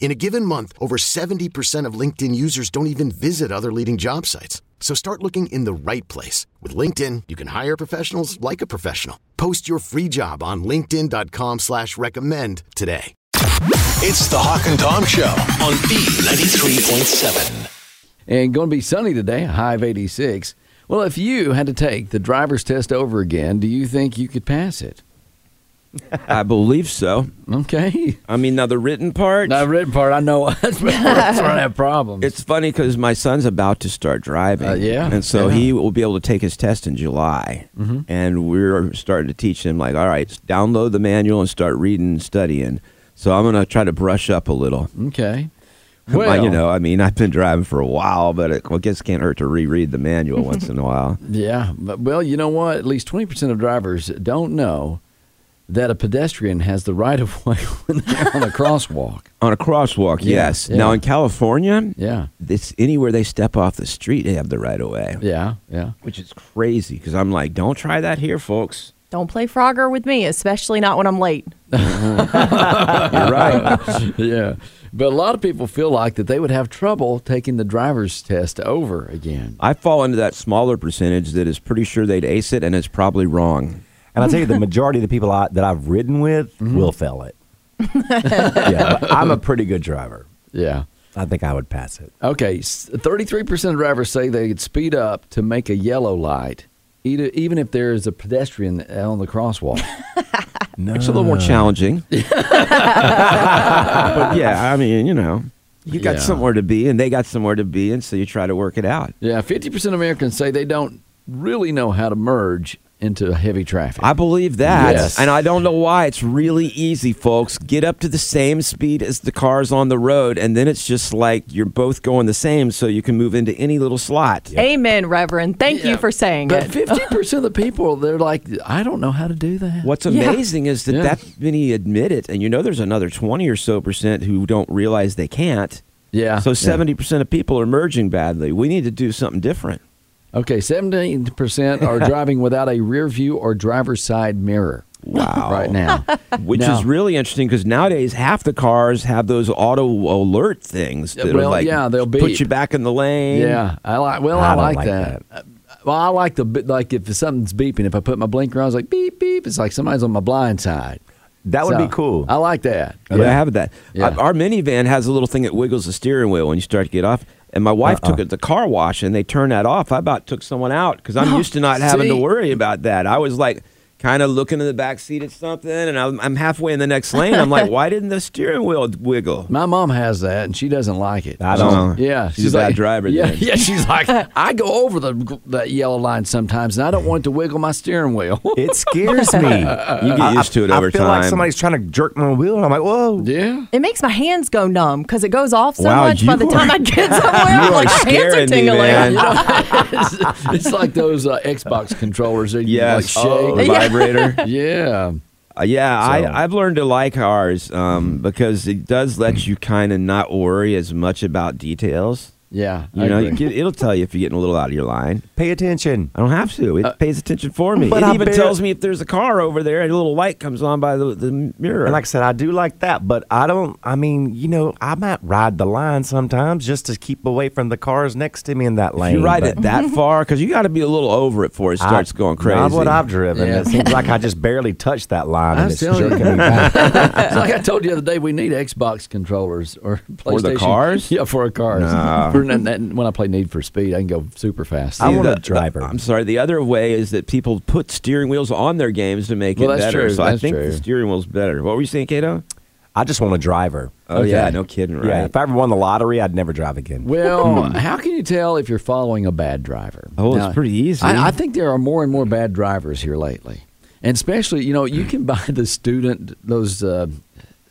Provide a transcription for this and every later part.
In a given month, over 70% of LinkedIn users don't even visit other leading job sites. So start looking in the right place. With LinkedIn, you can hire professionals like a professional. Post your free job on linkedin.com slash recommend today. It's the Hawk and Tom Show on B93.7. And going to be sunny today, a high of 86. Well, if you had to take the driver's test over again, do you think you could pass it? I believe so. Okay. I mean, now the written part. Now, written part, I know that's where I have problems. It's funny because my son's about to start driving. Uh, yeah. And so Yeah. he will be able to take his test in July. Mm-hmm. And we're starting to teach him, like, all right, download the manual and start reading and studying. So I'm going to try to brush up a little. okay. Well, Well, you know, I mean, I've been driving for a while, but it, well, I guess it can't hurt to reread the manual once in a while. Yeah. But, well, you know what? At least 20% of drivers don't know that a pedestrian has the right of way when they're on a crosswalk. On a crosswalk, Yeah, yes. yeah. Now in California, Yeah. it's anywhere they step off the street, they have the right of way, Yeah. Yeah. which is crazy because I'm like, don't try that here, folks. Don't play Frogger with me, especially not when I'm late. You're right. yeah. But a lot of people feel like that they would have trouble taking the driver's test over again. I fall into that smaller percentage that is pretty sure they'd ace it, and it's probably wrong. And I'll tell you, the majority of the people I, that I've ridden with Mm-hmm. will fail it. yeah, I'm a pretty good driver. Yeah. I think I would pass it. Okay, 33% of drivers say they could speed up to make a yellow light, even if there is a pedestrian on the crosswalk. No. It's a little more challenging. but yeah, I mean, you know, you got Yeah. somewhere to be, and they got somewhere to be, and so you try to work it out. yeah, 50% of Americans say they don't really know how to merge into heavy traffic. I believe that. Yes. And I don't know why. It's really easy, folks. Get up to the same speed as the cars on the road, and then it's just like you're both going the same, so you can move into any little slot. Amen, Reverend. Thank Yeah. you for saying that. but it. 50% of the people, they're like, I don't know how to do that. What's Yeah. amazing is that Yeah. that many admit it, and you know there's another 20 or so percent who don't realize they can't. Yeah. So 70% of people are merging badly. We need to do something different. Okay, 17% are driving without a rear view or driver's side mirror. Wow. Right now. Which Now- is really interesting because nowadays half the cars have those auto alert things that Well, are like yeah, they'll put you back in the lane. Yeah, I like. Well, I I, like, like that. Uh, Well, I like the bit- like if something's beeping. If I put my blinker on, it's like beep beep. It's like somebody's on my blind side. That would So, be cool. I like that. Yeah. I have that. Yeah. Our minivan has a little thing that wiggles the steering wheel when you start to get off. And my wife Uh-uh. took it to the car wash and they turned that off. I about took someone out because I'm used to not having to worry about that. I was like kind of looking in the back seat at something and I'm, I'm halfway in the next lane. I'm like, why didn't the steering wheel wiggle? My mom has that, and she doesn't like it. I don't. Uh, Yeah, she's a bad like, driver Yeah, then. yeah. She's like, I go over the that yellow line sometimes, and I don't want to wiggle my steering wheel. It scares me. You get used to it I, over I feel time. like somebody's trying to jerk my wheel, and I'm like, whoa. yeah. it makes my hands go numb because it goes off so Wow, much by the are- time I get somewhere. I'm are like, my hands are scaring me, tingling. man. it's, it's like those uh, Xbox controllers that you like Yes. shake. Oh, the vibrator. Yeah. Uh, yeah, So- I, I've learned to like ours um, because it does let you kind of not worry as much about details. Yeah. You I know, agree. you get, it'll tell you if you're getting a little out of your line. Pay attention. I don't have to. It Uh, pays attention for me. but It I even bet- tells me if there's a car over there and a little light comes on by the, the mirror. And like I said, I do like that, but I don't. I mean, you know, I might ride the line sometimes just to keep away from the cars next to me in that if lane. you ride but it that far, because you got to be a little over it before it I- starts going crazy. Not what I've driven. Yeah. It seems like I just barely touched that line, I and it's telling jerking me back. it's like I told you the other day, we need Xbox controllers or PlayStation. For the cars? Yeah, for our cars. Nah. Or n- n- when I play Need for Speed, I can go super fast. I See, want a the- driver. the- I'm sorry. The other way is that people put steering wheels on their games to make Well, it that's better. true, So I think true. the steering wheel's better. What were you saying, Kato? I just want a driver. Oh Okay. yeah, no kidding, right? Yeah, if I ever won the lottery, I'd never drive again. Well, how can you tell if you're following a bad driver? Oh, it's pretty easy. I, I think there are more and more bad drivers here lately, and especially you know you can buy the student those uh,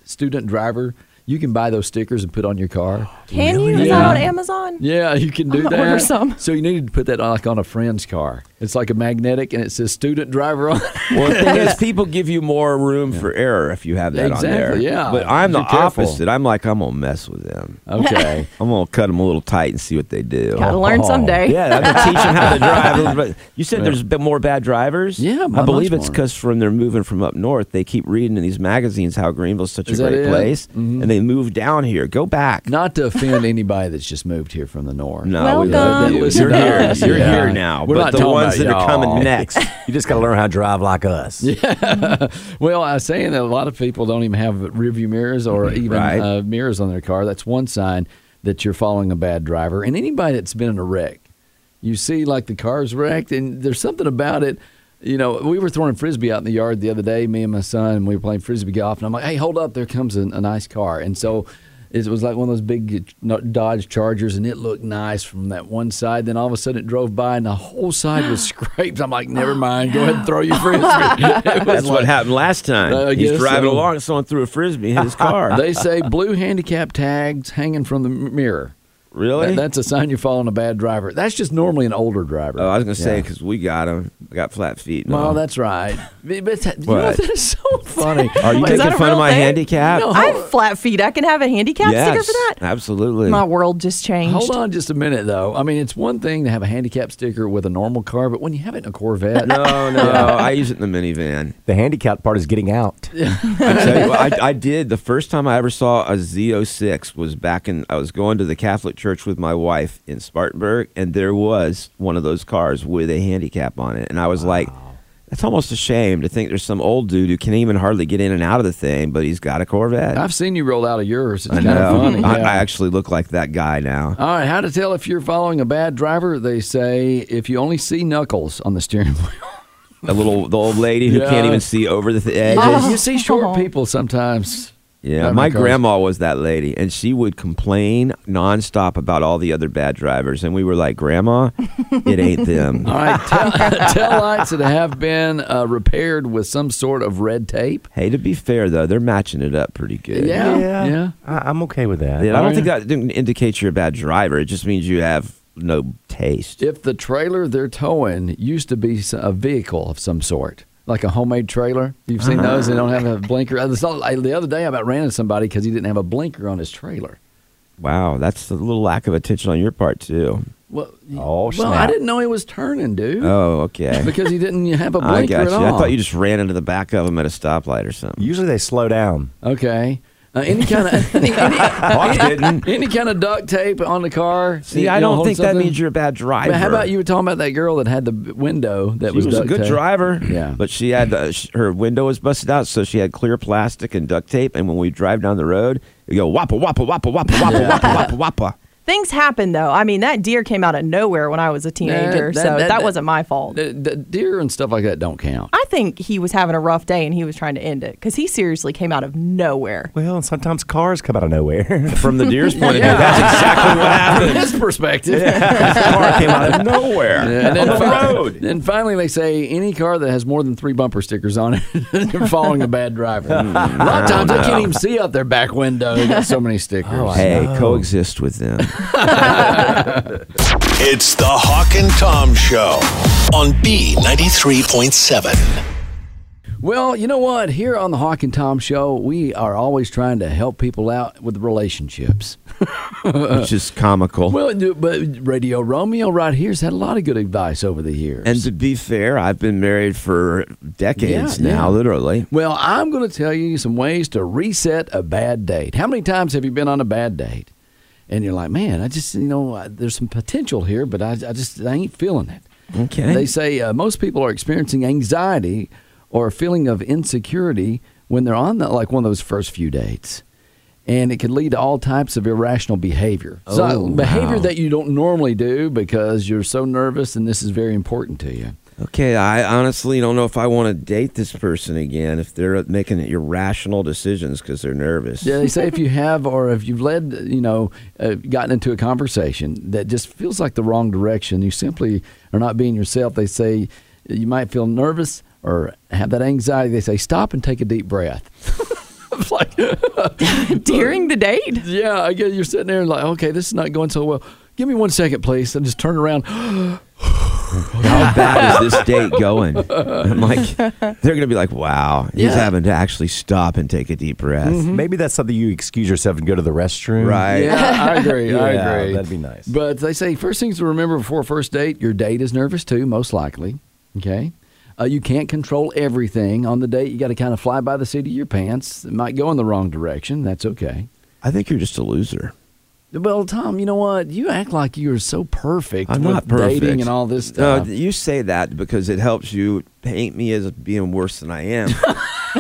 student driver. You can buy those stickers and put on your car. Can you? Is Yeah. that on Amazon? Yeah, you can do I'm that. order some. So you need to put that like on a friend's car. It's like a magnetic, and it says student driver on. it. Well, the thing is, people give you more room for error if you have that on there. Yeah. But I'm the careful. opposite. I'm like, I'm gonna mess with them. Okay. I'm gonna cut them a little tight and see what they do. Gotta learn someday. Yeah, I'm gonna teach them how to drive. But you said there's a bit more bad drivers. Yeah, I believe it's because from they're moving from up north, they keep reading in these magazines how Greenville's such Is a great it? place, Mhm. and they move down here. Go back. Not to offend anybody that's just moved here from the north. No, we Welcome. love you. Listen You're here. You're yeah. here now. We're but not the ones about that are coming next. You just got to learn how to drive like us. Well, I was saying that a lot of people don't even have rearview mirrors or even Right. uh, mirrors on their car. That's one sign that you're following a bad driver. And anybody that's been in a wreck, you see like the car's wrecked, and there's something about it. You know, we were throwing frisbee out in the yard the other day, me and my son, and we were playing frisbee golf, and I'm like, "Hey, hold up! There comes a, a nice car." And so it was like one of those big uh, Dodge Chargers, and it looked nice from that one side. Then all of a sudden, it drove by, and the whole side was scraped. I'm like, "Never mind, go ahead and throw your frisbee." It was That's what happened last time. I He's driving so. along, and someone threw a frisbee in his car. They say blue handicap tags hanging from the mirror. Really? That- that's a sign you're following a bad driver. That's just normally an older driver. oh, I was gonna say Yeah. because we got him. I got flat feet. and Well, that's right. But, but that, you know, that is so funny. Are you Is making fun of my thing? handicap? No. I have flat feet. I can have a handicap yes, sticker for that. absolutely. My world just changed. Hold on just a minute, though. I mean, it's one thing to have a handicap sticker with a normal car, but when you have it in a Corvette, No, no, I use it in the minivan. The handicap part is getting out. I tell you, what, I, I did. The first time I ever saw a Z06 was back in. I was going to the Catholic church with my wife in Spartanburg, and there was one of those cars with a handicap on it, and I was like. That's almost a shame to think there's some old dude who can't even hardly get in and out of the thing, but he's got a Corvette. I've seen you roll out of yours. It's I kind of know. funny. I, yeah. I actually look like that guy now. All right, how to tell if you're following a bad driver? They say if you only see knuckles on the steering wheel. a little, the old lady who Yeah. can't even see over the th- oh. edges. Oh. you see short people sometimes. Yeah, my cars. grandma was that lady, and she would complain nonstop about all the other bad drivers. And we were like, Grandma, it ain't them. All right, tail, tail lights that have been uh, repaired with some sort of red tape. Hey, to be fair though, they're matching it up pretty good. Yeah, yeah. I, I'm okay with that. Yeah, I don't think that didn't you're a bad driver. It just means you have no taste. If the trailer they're towing used to be a vehicle of some sort, like a homemade trailer, you've seen uh-huh. those. They don't have a blinker. I saw- I- The other day, I about ran into somebody because he didn't have a blinker on his trailer. Wow, that's a little lack of attention on your part too. Well, Oh, snap. well. I didn't know he was turning, dude. Oh, okay. because he didn't have a blinker I got at you. all. I thought you just ran into the back of him at a stoplight or something. Usually they slow down. Okay. Uh, any kind of any, any, any, any, kind of duct tape on the car. See, you I don't think something? that means you're a bad driver. But how about you were talking about that girl that had the window that she was, was a good tape. driver. Yeah, but she had her window was busted out, so she had clear plastic and duct tape. And when we drive down the road, we go wappa wappa wappa wappa wappa yeah. wappa wappa wappa. Things happen though. I mean, that deer came out of nowhere when I was a teenager, that- so that- that, that- wasn't my fault. The, the deer and stuff like that don't count. I think he was having a rough day and he was trying to end it because he seriously came out of nowhere. Well, sometimes cars come out of nowhere. From the deer's point of view, that's exactly what happened. From his perspective. This car came out of nowhere Yeah, and on the fi- road. And finally they say any car that has more than three bumper stickers on it, you're following a bad driver. Hmm. a lot of times I can't even see out their back window. They got so many oh, stickers. Oh, I Hey, know. coexist with them. It's the Hawk and Tom Show on B93.7. Well, you know what? Here on the Hawk and Tom Show, we are always trying to help people out with relationships. which is comical. Well, but Radio Romeo right here's had a lot of good advice over the years. and to be fair, I've been married for decades Yeah, now, yeah. literally. well, I'm going to tell you some ways to reset a bad date. How many times have you been on a bad date? And you're like, man, I just, you know, there's some potential here, but I, I just I ain't feeling it. Okay. They say uh, most people are experiencing anxiety or a feeling of insecurity when they're on the, like one of those first few dates. and it can lead to all types of irrational behavior. so Oh, behavior wow. that you don't normally do because you're so nervous and this is very important to you. Okay, I honestly don't know if I want to date this person again if they're making irrational decisions because they're nervous. Yeah, they say if you have or if you've led, you know, uh, gotten into a conversation that just feels like the wrong direction, you simply are not being yourself. They say you might feel nervous or have that anxiety. They say stop and take a deep breath. Like, During the date? yeah, I get you're sitting there and like, okay, this is not going so well. Give me one second, please, and just turn around. How bad is this date going? I'm like, they're gonna be like, wow, he's Yeah. having to actually stop and take a deep breath. Maybe that's something you excuse yourself and go to the restroom. Right. Yeah, I agree. I Yeah, agree. that'd be nice. But they say first things to remember before a first date, your date is nervous too, most likely. Okay. Uh, you can't control everything on the date. You got to kind of fly by the seat of your pants. It might go in the wrong direction. That's okay. I think you're just a loser. Well, Tom, you know what? You act like you're so perfect I'm with not perfect. dating and all this No, stuff. you say that because it helps you paint me as being worse than I am.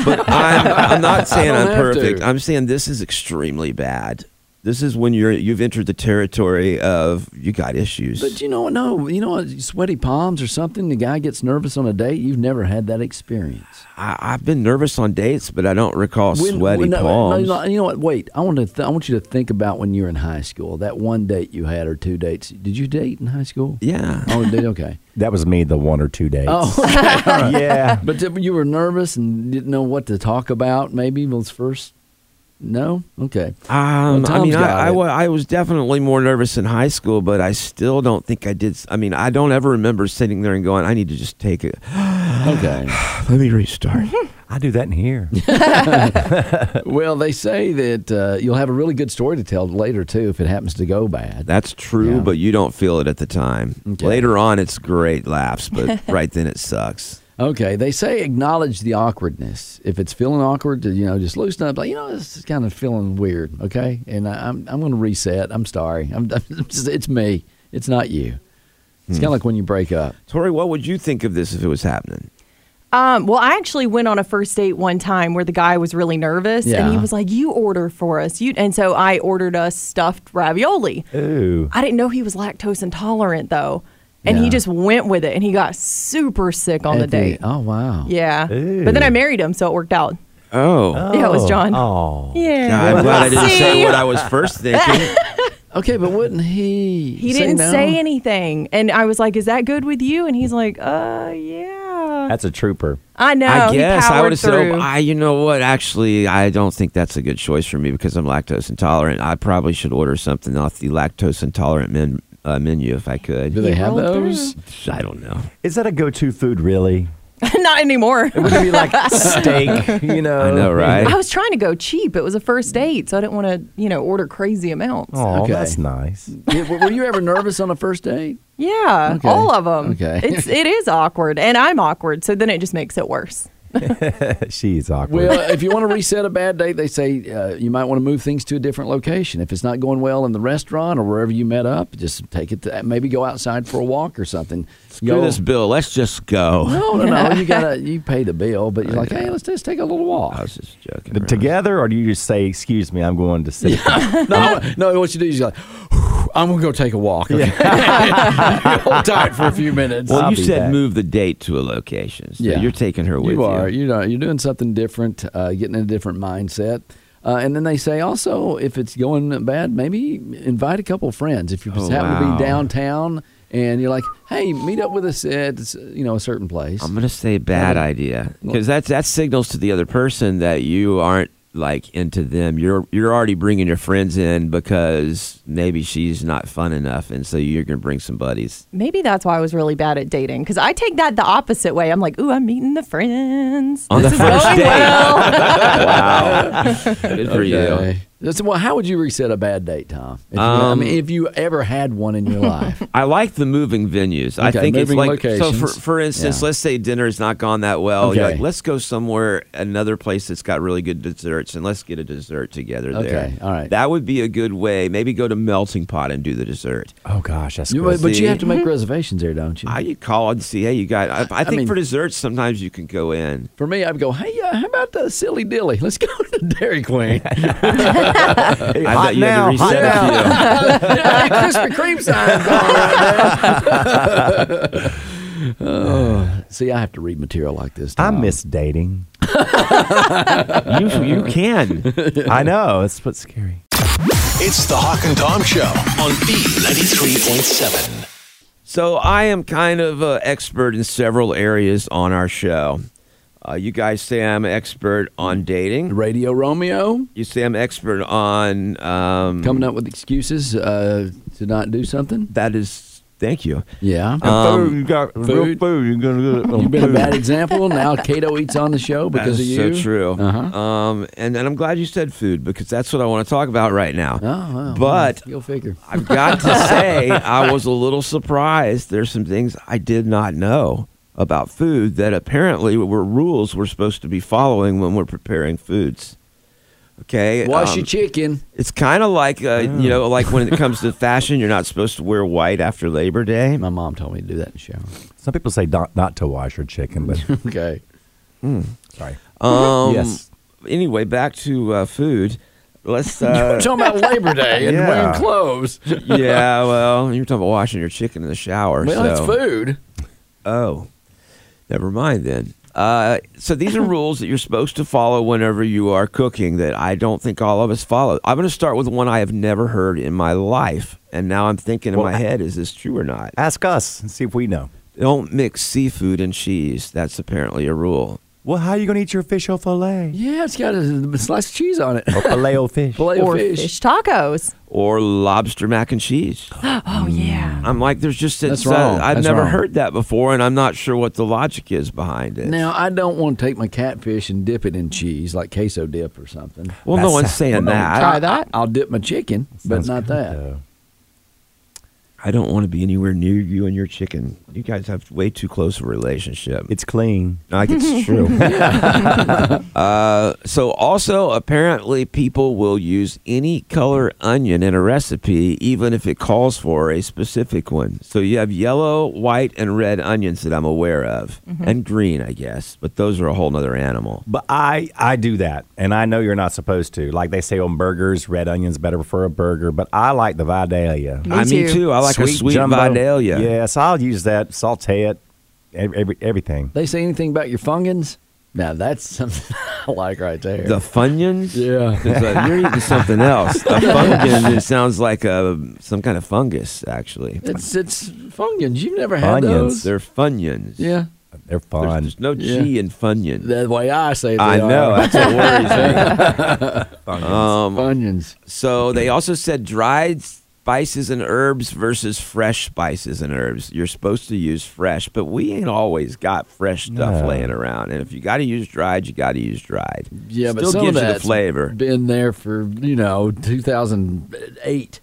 but I'm, I'm not saying I'm perfect. to. I'm saying this is extremely bad. This is when you're you've entered the territory of you got issues. But you know what? No, you know what? Sweaty palms or something. The guy gets nervous on a date. You've never had that experience. I, I've been nervous on dates, but I don't recall When- sweaty when- no, palms. No, no, you know what? Wait, I want to. Th- I want you to think about when you were in high school. That one date you had, or two dates. Did you date in high school? Yeah. Oh, did okay. That was me the one or two days. Oh, okay. all right. yeah. But th- you were nervous and didn't know what to talk about. Maybe was first. No. Okay. Um, Well, I mean, I, I, I was definitely more nervous in high school, but I still don't think I did. I mean, I don't ever remember sitting there and going, I need to just take it. Okay. Let me restart. I do that in here. well, they say that uh, you'll have a really good story to tell later too if it happens to go bad. That's true, Yeah. but you don't feel it at the time. Okay. Later on, it's great laughs, but right then it sucks. Okay, they say acknowledge the awkwardness. If it's feeling awkward, to, you know, just loosen up. Like, you know, this is kind of feeling weird. Okay, and I, I'm I'm going to reset. I'm sorry. I'm, I'm just, it's me. It's not you. It's kind of like when you break up. Tori, what would you think of this if it was happening? Um, well, I actually went on a first date one time where the guy was really nervous and he was like, "You order for us." You and so I ordered us stuffed ravioli. Ooh. I didn't know he was lactose intolerant though, and Yeah. he just went with it and he got super sick on the At the- date. Oh wow. Yeah, Ooh. but then I married him, so it worked out. Oh. Yeah, it was John. Oh. Yeah, I'm glad I didn't say what I was first thinking. Okay, but wouldn't he? He say didn't no? say anything, and I was like, "Is that good with you?" And he's like, "Uh, yeah." That's a trooper. I know. I he guess I would have said, oh, I, you know what? Actually, I don't think that's a good choice for me because I'm lactose intolerant. I probably should order something off the lactose intolerant men, uh, menu if I could. Do they have those? I don't know. Is that a go-to food, really? Not anymore. It would be like steak? You know. I know, right? I was trying to go cheap. It was a first date, so I didn't want to, you know, order crazy amounts. Oh, Okay. that's nice. Yeah, were were you ever nervous on a first date? Yeah, Okay. all of them. Okay. it's it is awkward, and I'm awkward, so then it just makes it worse. She's awkward. Well, if you want to reset a bad date, they say uh, you might want to move things to a different location. If it's not going well in the restaurant or wherever you met up, just take it. To, maybe go outside for a walk or something. Screw Go- this bill. Let's just go. No, no, no. You gotta you pay the bill, but you're like, hey, let's just take a little walk. I was just joking. Around. Together, or do you just say, "Excuse me, I'm going to sit"? no, no. What you do is you're like, I'm gonna go take a walk. Okay? Hold tight for a few minutes. Well, I'll you said back. move the date to a location. So Yeah. you're taking her with you. you are. You know, you're doing something different, uh, getting in a different mindset. Uh, and then they say also, if it's going bad, maybe invite a couple of friends. If you just Oh, happen to be downtown and you're like, hey, meet up with us at you know a certain place. I'm gonna say bad Yeah. idea because that's that signals to the other person that you aren't like into them. You're you're already bringing your friends in because maybe she's not fun enough, and so you're gonna bring some buddies. Maybe that's why I was really bad at dating because I take that the opposite way. I'm like, ooh, I'm meeting the friends. On this the is first date. well. wow, good for you. Okay. That's- well, how would you reset a bad date, Tom? If you, I Um, mean, if you ever had one in your life. I like the moving venues. I think it's like so. For for instance, Yeah. let's say dinner's not gone that well. You're Okay. like, let's go somewhere, another place that's got really good desserts, and let's get a dessert together there. Okay, all right. That would be a good way. Maybe go to Melting Pot and do the dessert. oh gosh, that's You- good. but you have to make reservations there, don't you? I you call and see, hey, you got. I, I think mean- for desserts, sometimes you can go in. For me, I'd go, hey, uh, how about the silly dilly? Let's go to Dairy Queen. I hot bet you now, had to hot reset a few. Krispy Kreme sign going right there. oh, see, I have to read material like this. I miss dating. You, you can. I know. It's what's scary. It's the Hawk and Tom Show on B93.7. So I am kind of an expert in several areas on our show. Uh, you guys say I'm an expert on dating. Radio Romeo You say I'm expert on um, coming up with excuses uh, to not do something. That is, thank you. Yeah. Um, you got food. food. You're gonna get You've been a bad example. Now Cato eats on the show because That's of you. so true. Uh-huh. Um, and, and I'm glad you said food because that's what I want to talk about right now. Oh, well, But go figure. I've got to say, I was a little surprised. There's some things I did not know about food that apparently were rules we're supposed to be following when we're preparing foods. Okay, Wash um, your chicken. It's kind of like uh, you know, like when it comes to fashion, you're not supposed to wear white after Labor Day. My mom told me to do that in the shower. Some people say not, not to wash your chicken, but Okay. sorry. Um, Yes. Anyway, back to uh, food. Let's. We're Uh, talking about Labor Day and Yeah. wearing clothes. yeah, well, you're talking about washing your chicken in the shower. Well, so. it's food. Oh, never mind then. Uh, so these are rules that you're supposed to follow whenever you are cooking that I don't think all of us follow. I'm going to start with one I have never heard in my life, and now I'm thinking in Well, my head, is this true or not? Ask us and see if we know. Don't mix seafood and cheese. That's apparently a rule. Well, how are you gonna eat your fish or fillet? Yeah, it's got a slice of cheese on it. Or filet o fish? Filet or fish. fish. tacos. Or lobster mac and cheese. Oh yeah. I'm like, there's just That's it's, uh, wrong. I've That's never wrong. heard that before, and I'm not sure what the logic is behind it. Now, I don't want to take my catfish and dip it in cheese, like queso dip or something. well, no one's saying that. Try that. I, will dip my chicken, but not good, that. though. I don't want to be anywhere near you and your chicken. You guys have way too close a relationship. It's clean. Like it's true. uh, so, also, apparently, people will use any color onion in a recipe, even if it calls for a specific one. So, you have yellow, white, and red onions that I'm aware of, and green, I guess, but those are a whole nother animal. But I I do that, and I know you're not supposed to. Like they say on burgers, red onion's better for a burger. But I like the Vidalia. Me I mean, too. too. I like a sweet jumbo. Vidalia. Yes, I'll use that. Saute it. Every, every, everything. They say anything about your fungans? Now, that's something I like right there. The Funyuns? Yeah. uh, you're eating something else. A fungus, it sounds like a, some kind of fungus, actually. It's it's Funyuns. You've never had Funyuns. those? They're Funyuns. yeah. They're There's, fun. there's no Yeah. G in Funyun. The way I say they I know. That's what worries me. Um, Funyuns. so they also said dried spices and herbs versus fresh spices and herbs. You're supposed to use fresh, but we ain't always got fresh stuff No. laying around. And if you got to use dried, you got to use dried. Yeah, but Still some gives of you the flavor. Been there for you know 2008.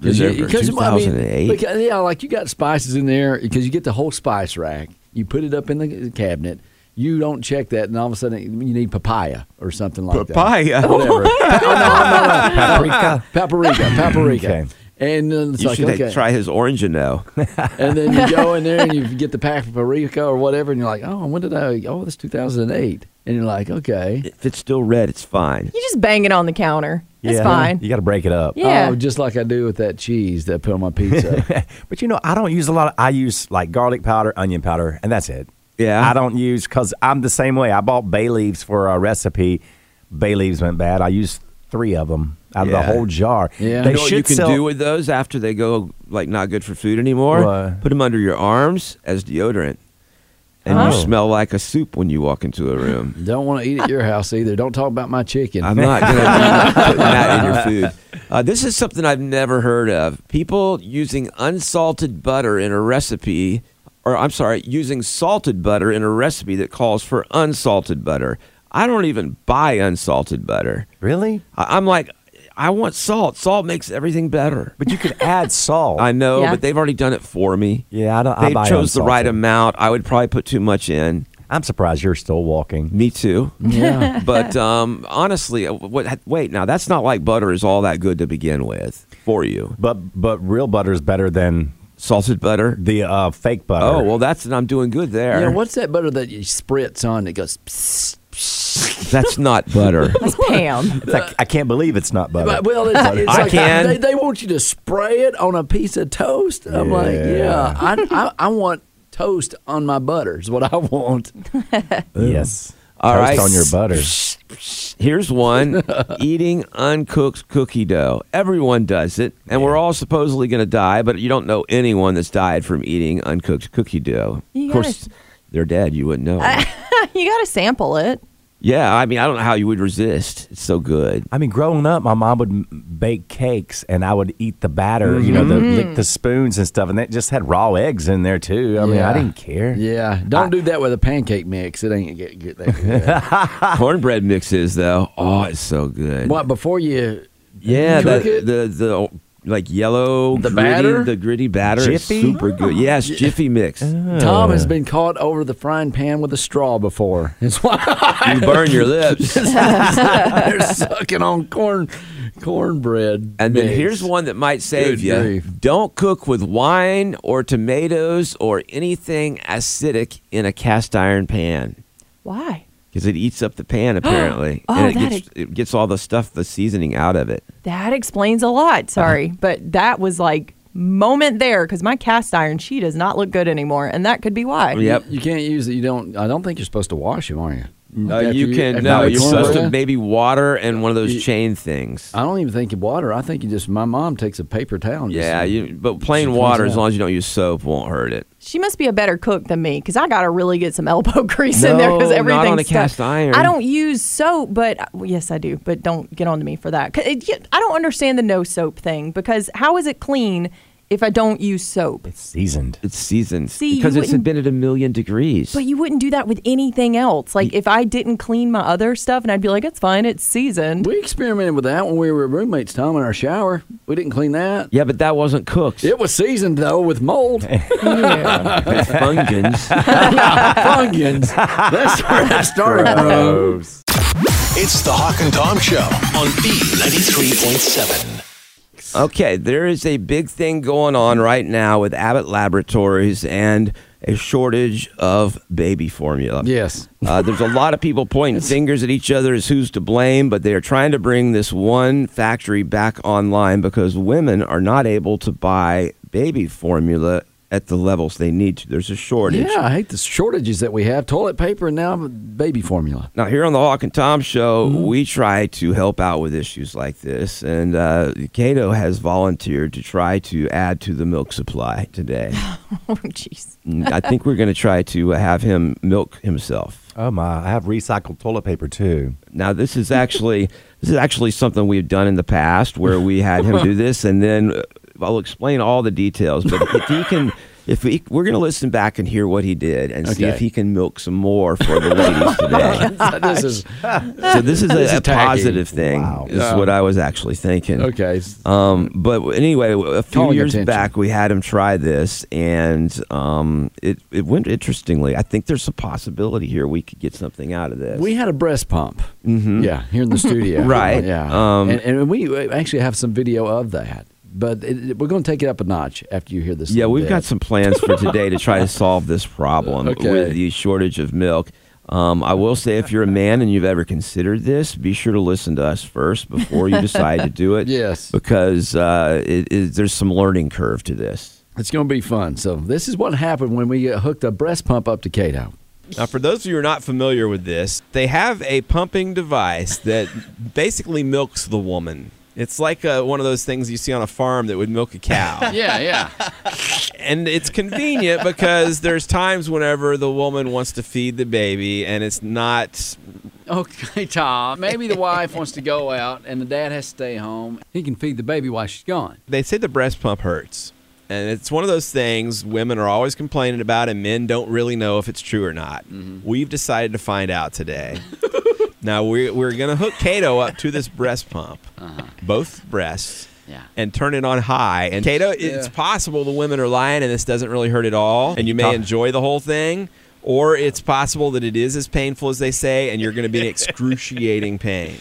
Been there you- for I mean, 2008? because, yeah, like you got spices in there because you get the whole spice rack. You put it up in the cabinet. You don't check that, and all of a sudden you need papaya or something like Papaya? that. Whatever. Oh, no, no, no. Paprika. Paprika. Paprika. Okay. And then it's You like, should okay. try his orange, you know. And then you go in there and you get the pack of paprika or whatever, and you're like, oh, when did I? Oh, this 2008. And you're like, okay. If it's still red, it's fine. You just bang it on the counter. It's Yeah. fine. You got to break it up. Yeah. Oh, just like I do with that cheese that I put on my pizza. But you know, I don't use a lot. Of, I use like garlic powder, onion powder, and that's it. Yeah. I don't use because I'm the same way. I bought bay leaves for a recipe. Bay leaves went bad. I used three of them out of Yeah. the whole jar. Yeah. they you know what should you can sell- do with those after they go like not good for food anymore? What? Put them under your arms as deodorant. And Oh. you smell like a soup when you walk into a room. Don't want to eat at your house either. Don't talk about my chicken. I'm not going to be putting that in your food. Uh, this is something I've never heard of. People using unsalted butter in a recipe, or I'm sorry, using salted butter in a recipe that calls for unsalted butter. I don't even buy unsalted butter. Really? I- I'm like, I want salt. Salt makes everything better. But you could add salt. I know, Yeah. but they've already done it for me. yeah, I don't. I They buy chose the right amount. I would probably put too much in. I'm surprised you're still walking. Me too. yeah. but um, honestly, uh, what, wait now. That's not like butter is all that good to begin with for you. But but real butter is better than Salted butter. the uh, fake butter. Oh well, that's I'm doing good there. Yeah, what's that butter that you spritz on that goes psst, psst? That's not butter. That's Pam. It's like, I can't believe it's not butter. But, well, it's, it's I like can. They, they want you to spray it on a piece of toast. I'm like, Yeah. yeah, I, I, I want toast on my butter. Is what I want. yes. All Toast right. on your butter. Here's one eating uncooked cookie dough. Everyone does it, and we're all supposedly going to die, but you don't know anyone that's died from eating uncooked cookie dough. You of course, gotta- they're dead. You wouldn't know. you got to sample it. Yeah, I mean, I don't know how you would resist. It's so good. I mean, growing up, my mom would bake cakes, and I would eat the batter. You know, the, Mm-hmm. lick the spoons and stuff, and that just had raw eggs in there too. I mean, Yeah. I didn't care. Yeah, don't do that with a pancake mix. It ain't get, get that good. Cornbread mixes, though. Oh, it's so good. what before you? Yeah, cook the, it? the the like yellow The gritty- batter? the gritty batter, is super good. Oh. Yes, Jiffy mix. Uh-huh. Tom has been caught over the frying pan with a straw before. That's why You burn your lips. they're sucking on corn cornbread. And then here's one that might save Good you. grief. Don't cook with wine or tomatoes or anything acidic in a cast iron pan Why? Because it eats up the pan apparently, Oh, and it that gets it gets all the stuff, the seasoning out of it. That explains a lot. Sorry, Uh-huh. but that was like moment there because my cast iron she does not look good anymore, and that could be why. Yep. You can't use it. You don't. I don't think you're supposed to wash them, are you? Uh, After you can no, you you're supposed to maybe water and one of those You- chain things. I don't even think you water. I think you just. My mom takes a paper towel. And Yeah, just, you, but plain water, as long as you don't use soap, won't hurt it. She must be a better cook than me because I got to really get some elbow grease in there No, because not everything's on a stuck. cast iron. I don't use soap, but well, yes, I do. But don't get on to me for that. 'Cause it- I don't understand the no soap thing because how is it clean if I don't use soap? It's seasoned. It's seasoned See, because it's been at a million degrees. But you wouldn't do that with anything else. Like if I didn't clean my other stuff, and I'd be like, "It's fine, it's seasoned." We experimented with that when we were roommates, Tom, in our shower. We didn't clean that. yeah, but that wasn't cooked. It was seasoned though with mold. It's fungins. Fungins. That's where that started from. It's the Hawk and Tom Show on B93.7. Okay, there is a big thing going on right now with Abbott Laboratories and a shortage of baby formula. Yes. Uh, there's a lot of people pointing fingers at each other as who's to blame, but they are trying to bring this one factory back online because women are not able to buy baby formula at the levels they need to. There's a shortage. Yeah, I hate the shortages that we have. Toilet paper and now baby formula. Now, here on the Hawk and Tom show, Mm-hmm. we try to help out with issues like this. And uh, Cato has volunteered to try to add to the milk supply today. Oh, jeez. I think we're going to try to have him milk himself. Oh my! I have recycled toilet paper too. Now, this is actually this is actually something we've done in the past where we had him do this, and then uh, I'll explain all the details. But if he can, if he, we're going to listen back and hear what he did and see Okay. if he can milk some more for the ladies today. this is So this is a, a tacky. positive thing. Wow. Is what I was actually thinking. okay. Um, but anyway, a few Calling years attention. back, we had him try this, and um, it it went interestingly. I think there's a possibility here we could get something out of this. We had a breast pump. Mm-hmm. Yeah, here in the studio. Right. Yeah. Um, and, and we actually have some video of that. But it, it- we're going to take it up a notch after you hear this. yeah, we've bit. got some plans for today to try to solve this problem Okay. with the shortage of milk. Um, I will say, if you're a man and you've ever considered this, be sure to listen to us first before you decide to do it. Yes. because uh, it is, there's some learning curve to this. It's going to be fun. So this is what happened when we uh, hooked a breast pump up to Cato. Now, for those of you who are not familiar with this, they have a pumping device that basically milks the woman. It's like uh, one of those things you see on a farm that would milk a cow. Yeah, yeah. and it's convenient because there's times whenever the woman wants to feed the baby and it's not Okay, Tom. Maybe the wife wants to go out and the dad has to stay home. He can feed the baby while she's gone. they say the breast pump hurts. And it's one of those things women are always complaining about, and men don't really know if it's true or not. We've decided to find out today. now, we're, we're going to hook Cato up to this breast pump, both breasts, Yeah. and turn it on high. And Cato, it's possible the women are lying and this doesn't really hurt at all, and you may enjoy the whole thing. Or it's possible that it is as painful as they say, and you're going to be in excruciating pain.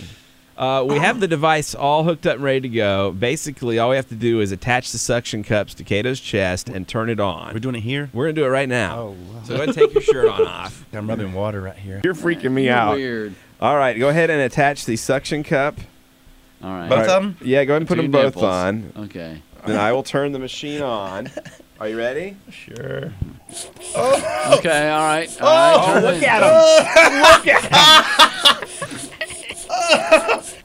Uh, we have the device all hooked up and ready to go. Basically, all we have to do is attach the suction cups to Cato's chest and turn it on. We're doing it here. We're going to do it right now. Oh, wow. So go ahead and take your shirt on off. I'm rubbing water right here. You're freaking me out. Weird. All right, go ahead and attach the suction cup. All right. Both All right. of 'em? Yeah, go ahead and put them both nipples. on. Okay. Then I will turn the machine on. Are you ready? Sure. Oh. Okay. All right. All oh, right. turn it. Look at them. Look at. him!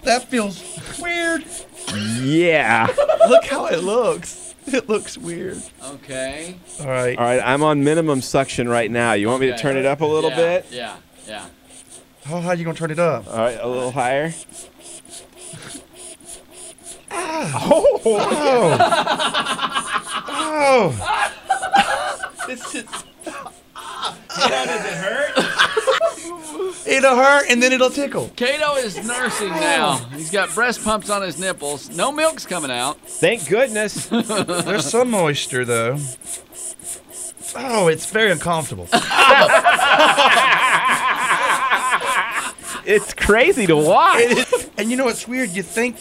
That feels weird. Yeah. Look how it looks. It looks weird. Okay. All right. All right, I'm on minimum suction right now. You want me to turn it up a little Yeah, bit? Yeah. Yeah. Oh, how you gonna turn it up? All right, a little higher. Ah. Oh. Oh. This is. It'll hurt and then it'll tickle. Kato is nursing now. He's got breast pumps on his nipples. No milk's coming out. Thank goodness. There's some moisture though. Oh, it's very uncomfortable. it's crazy to watch. and you know what's weird? You think?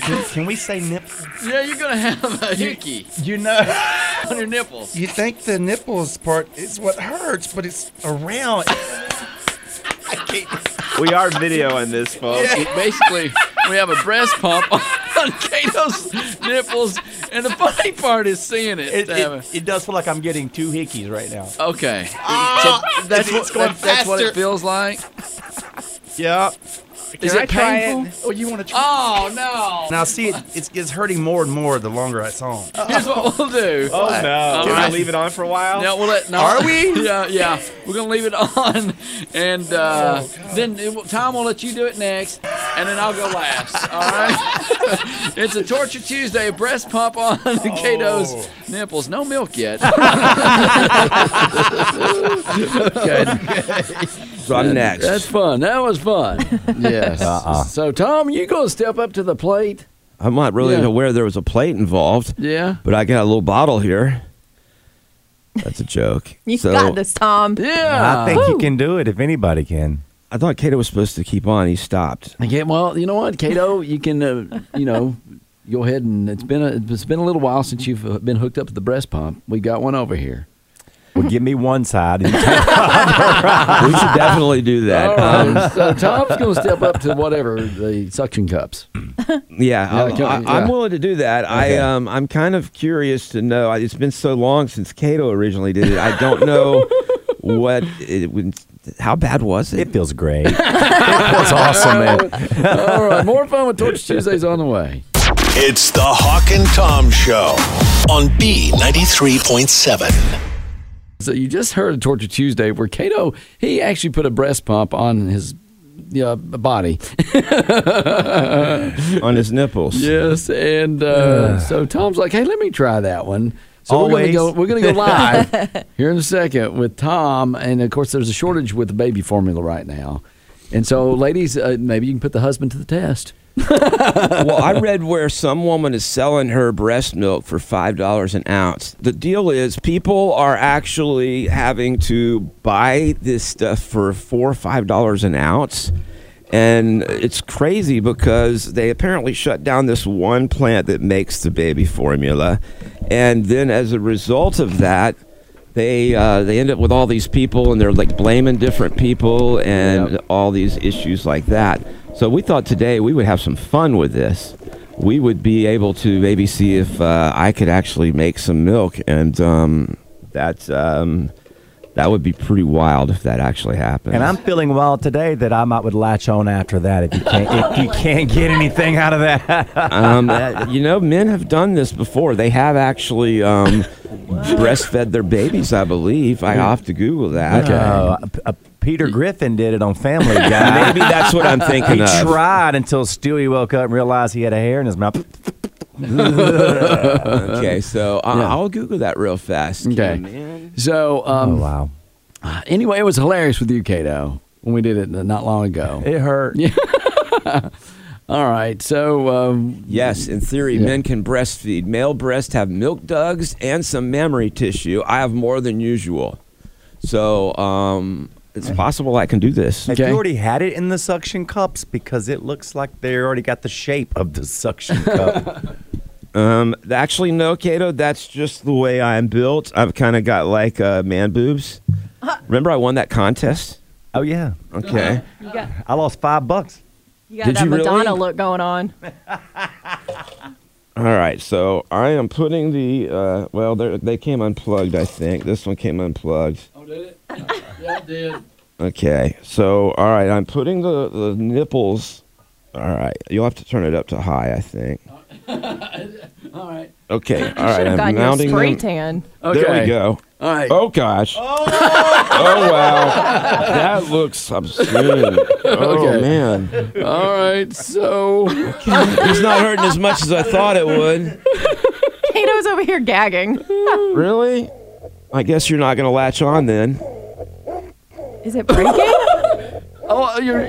Can, can we say nipple? Yeah, you're gonna have a hickey You know, on your nipples. you think the nipples part is what hurts, but it's around. We are videoing this, folks. Basically, we have a breast pump on Kato's nipples, and the funny part is seeing it. It, it, it does feel like I'm getting two hickeys right now. Okay. Oh, so that's it's what going that- that's what it feels like. Yeah. Is I it try painful? Oh, you want to try? Oh no! Now see, it, it's, it's hurting more and more the longer it's on. Here's what we'll do. Oh no! All Can I right. leave it on for a while? Yeah, we'll let. No, Are we? Yeah, yeah. We're gonna leave it on, and uh, then it, will- Tom will let you do it next, and then I'll go last. All right. it's a Torture Tuesday. Breast pump on Kato's nipples. No milk yet. okay. So I'm next. That's fun. That was fun. Yes. Uh-uh. So Tom, you gonna step up to the plate? I'm not really Yeah. aware there was a plate involved, Yeah. but I got a little bottle here. That's a joke. You so got this, Tom. Yeah. I think you can do it if anybody can. I thought Kato was supposed to keep on. He stopped. Okay, well, you know what, Cato, you can, uh, you know, go ahead and it's been a, it's been a little while since you've uh, been hooked up to the breast pump. We got one over here. Well, give me one side. And we should definitely do that. Um, Um, so Tom's going to step up to whatever the suction cups. yeah, I, I, I'm willing to do that. Okay. I um, I'm kind of curious to know. I- It's been so long since Kato originally did it. I don't know what it would. How bad was it? it feels great. it feels awesome, man. All right, more fun with Torture Tuesdays on the way. It's the Hawk and Tom Show on B93.7. So you just heard of Torture Tuesday where Cato he actually put a breast pump on his uh, body. on his nipples. Yes, and uh, so Tom's like, "Hey, let me try that one." So Always. go. We're gonna go live here in a second with Tom, and of course, there's a shortage with the baby formula right now, and so ladies, uh, maybe you can put the husband to the test. Well, I read where some woman is selling her breast milk for five dollars an ounce. The deal is people are actually having to buy this stuff for four or five dollars an ounce. And it's crazy because they apparently shut down this one plant that makes the baby formula. And then as a result of that, they uh, they end up with all these people and they're like blaming different people and Yep. all these issues like that. So we thought today we would have some fun with this. We would be able to maybe see if uh, I could actually make some milk, and um, that's um, that would be pretty wild if that actually happened. And I'm feeling well today that I might would latch on after that if you can't if you can't get anything out of that. um, uh, you know, men have done this before. They have actually um, breastfed their babies, I believe. I have to Google that. Uh, P- uh, Peter Griffin did it on Family Guy. Maybe that's what I'm thinking he of. tried until Stewie woke up and realized he had a hair in his mouth. okay, so I- Yeah. I'll Google that real fast. Okay. Man. So Oh um, wow, anyway, it was hilarious with you, Cato, when we did it not long ago. it hurt. All right, so um, Yes, in theory, Yeah. men can breastfeed. Male breasts have milk ducts and some mammary tissue. I have more than usual. So um, it's possible I can do this. Have Okay. you already had it in the suction cups? Because it looks like they already got the shape of the suction cup. Um, actually, no, Kato. That's just the way I'm built. I've kind of got like uh, man boobs. Remember, I won that contest. Oh yeah. Okay. You got, I lost five bucks. you got Did that you really? Madonna look going on. All right, so I am putting the uh, well, they're- they came unplugged. I think this one came unplugged. Oh, did it? Yeah, it did. Okay, so all right, I'm putting the the nipples. All right, you'll have to turn it up to high. I think. All right. Okay, all Should have I'm gotten you a mounting spray them. tan. Okay. There we go. All right. Oh gosh. Oh, oh wow. That looks obscene. Oh Okay. man. All right. So, It's not hurting as much as I thought it would. Kato's over here gagging. Really? I guess you're not going to latch on then. Is it breaking? oh, you're.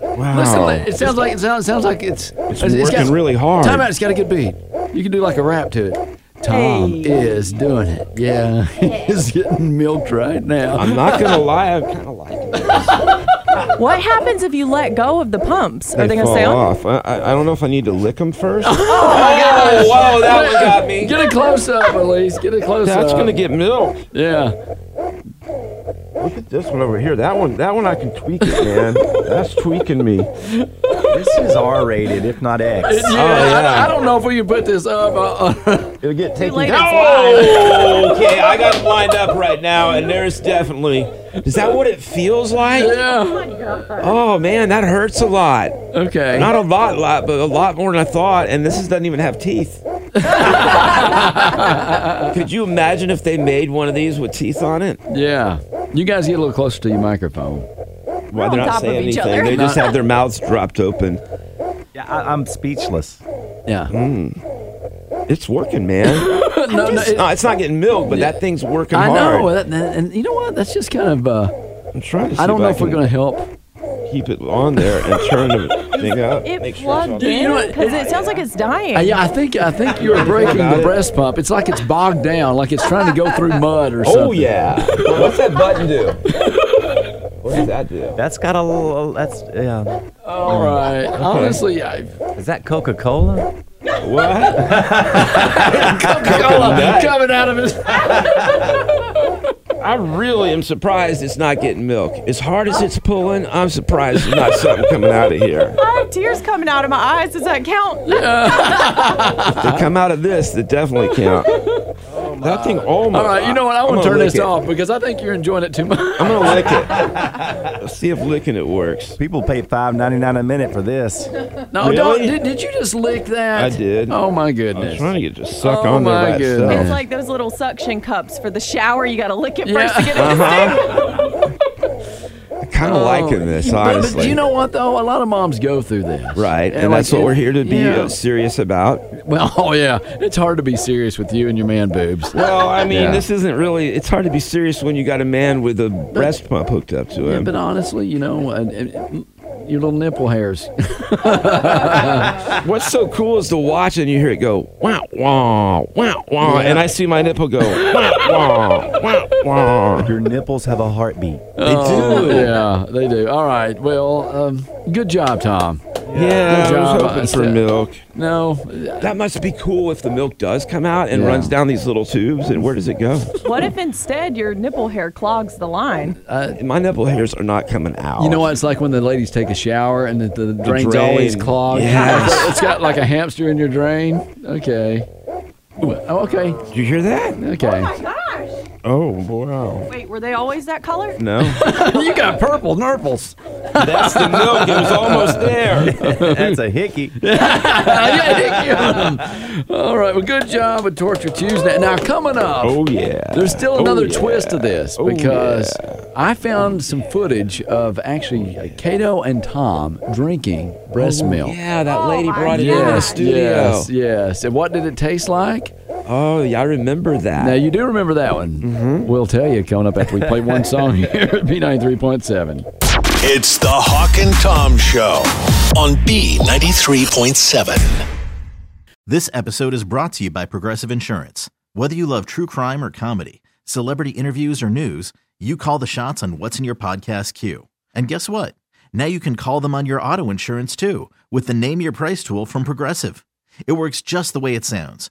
Wow. Listen, it sounds like it sounds, sounds like it's it's working really hard. Time out. It's got a good beat. You can do like a rap to it. Tom Hey. is doing it. Yeah, he's getting milked right now. I'm not going to lie. I'm kind of liking it. what happens if you let go of the pumps? Are they, fall gonna stay on? off. I, I I don't know if I need to lick them first. Oh, oh, whoa, that one got me. Get a close up, Elise. Get a close up. That's going to get milk. Yeah. Look at this one over here. That one, that one I can tweak it, man. That's tweaking me. This is R rated, if not X. Yeah, yeah. I, I don't know if we can put this up. Uh, It'll get taken late, down. Oh, okay. I got it lined up right now, and there's definitely. Is that what it feels like? yeah. Oh man, that hurts a lot. Okay. Not a lot, lot, but a lot more than I thought. And this is, doesn't even have teeth. Could you imagine if they made one of these with teeth on it? yeah. You guys get a little closer to your microphone. Why on they're not saying anything? They just have their mouths dropped open. Yeah, I, I'm speechless. Yeah. It's working, man. no, no, It's it- not, it's not getting milk, but that thing's working I hard. know. that- and, and you know what? That's just kind of. Uh, I'm trying to. See I don't know if we're going to help. Keep it on there and turn the thing up. It Make sure it's plugged in You know because it sounds like it's dying. Uh, yeah, I think I think you're breaking the breast pump. It's like it's bogged down, like it's trying to go through mud or something. Oh yeah. What's that button do? What does that do? That's got a little. That's yeah. All right. Honestly, I, Is that Coca Cola? What? Coca-Cola coming out of his. I really am surprised it's not getting milk. As hard as it's pulling, I'm surprised there's not something coming out of here. I have tears coming out of my eyes. Does that count? If they come out of this, they definitely count. That thing almost. All right, you know what? I I'm want to gonna turn this it. off because I think you're enjoying it too much. I'm gonna lick it. Let's see if licking it works. People pay five ninety nine a minute for this. No, Really? don't. Did, did you just lick that? I did. Oh my I'm goodness. trying to get to suck Oh, on there my by goodness. itself. It's like those little suction cups for the shower. You got to lick it Yeah. first to get it to uh-huh. stick. kind of liking this, But- But, you know what though? A lot of moms go through this. right, and, like that's what we're here to be yeah. uh, serious about. Well, oh yeah, it's hard to be serious with you and your man boobs. Well, I mean, Yeah. this isn't really. It's hard to be serious when you got a man with a breast pump hooked up to Yeah, him. but honestly, you know, your little nipple hairs. What's so cool is to watch and you hear it go wow wow wow wow, Yeah. and I see my nipple go wow wow wow wow. Your nipples have a heartbeat. They do. yeah, they do. All right. Well, um, good job, Tom. Yeah, Good I was job, hoping uh, for Steph. milk. No, That must be cool if the milk does come out and Yeah. runs down these little tubes. And where does it go? What if instead your nipple hair clogs the line? My nipple hairs are not coming out. you know what? It's like when the ladies take a shower and the, the, drain's drain. always clogged. Yes. It's- it's got like a hamster in your drain. Okay. Ooh, oh, okay. Did you hear that? Okay. Gosh. Oh wow. Wait, were they always that color? No, you got purple nurples. that's the milk. It was almost there. That's a hickey. yeah, hickey All right. Well, good job with Torture Tuesday. Now, coming up. Oh yeah. There's still Oh, another yeah. twist to this Oh, because I found some footage of actually uh, Kato and Tom drinking breast milk. Yeah, that lady brought it in the Yes, studio. yes, yes. And what did it taste like? Oh, yeah, I remember that. Now you do remember that one. Mm-hmm. Mm-hmm. We'll tell you coming up after we play one song here at B93.7. It's the Hawk and Tom Show on B93.7. This episode is brought to you by Progressive Insurance. Whether you love true crime or comedy, celebrity interviews or news, you call the shots on what's in your podcast queue. And guess what? Now you can call them on your auto insurance too with the Name Your Price tool from Progressive. It works just the way it sounds.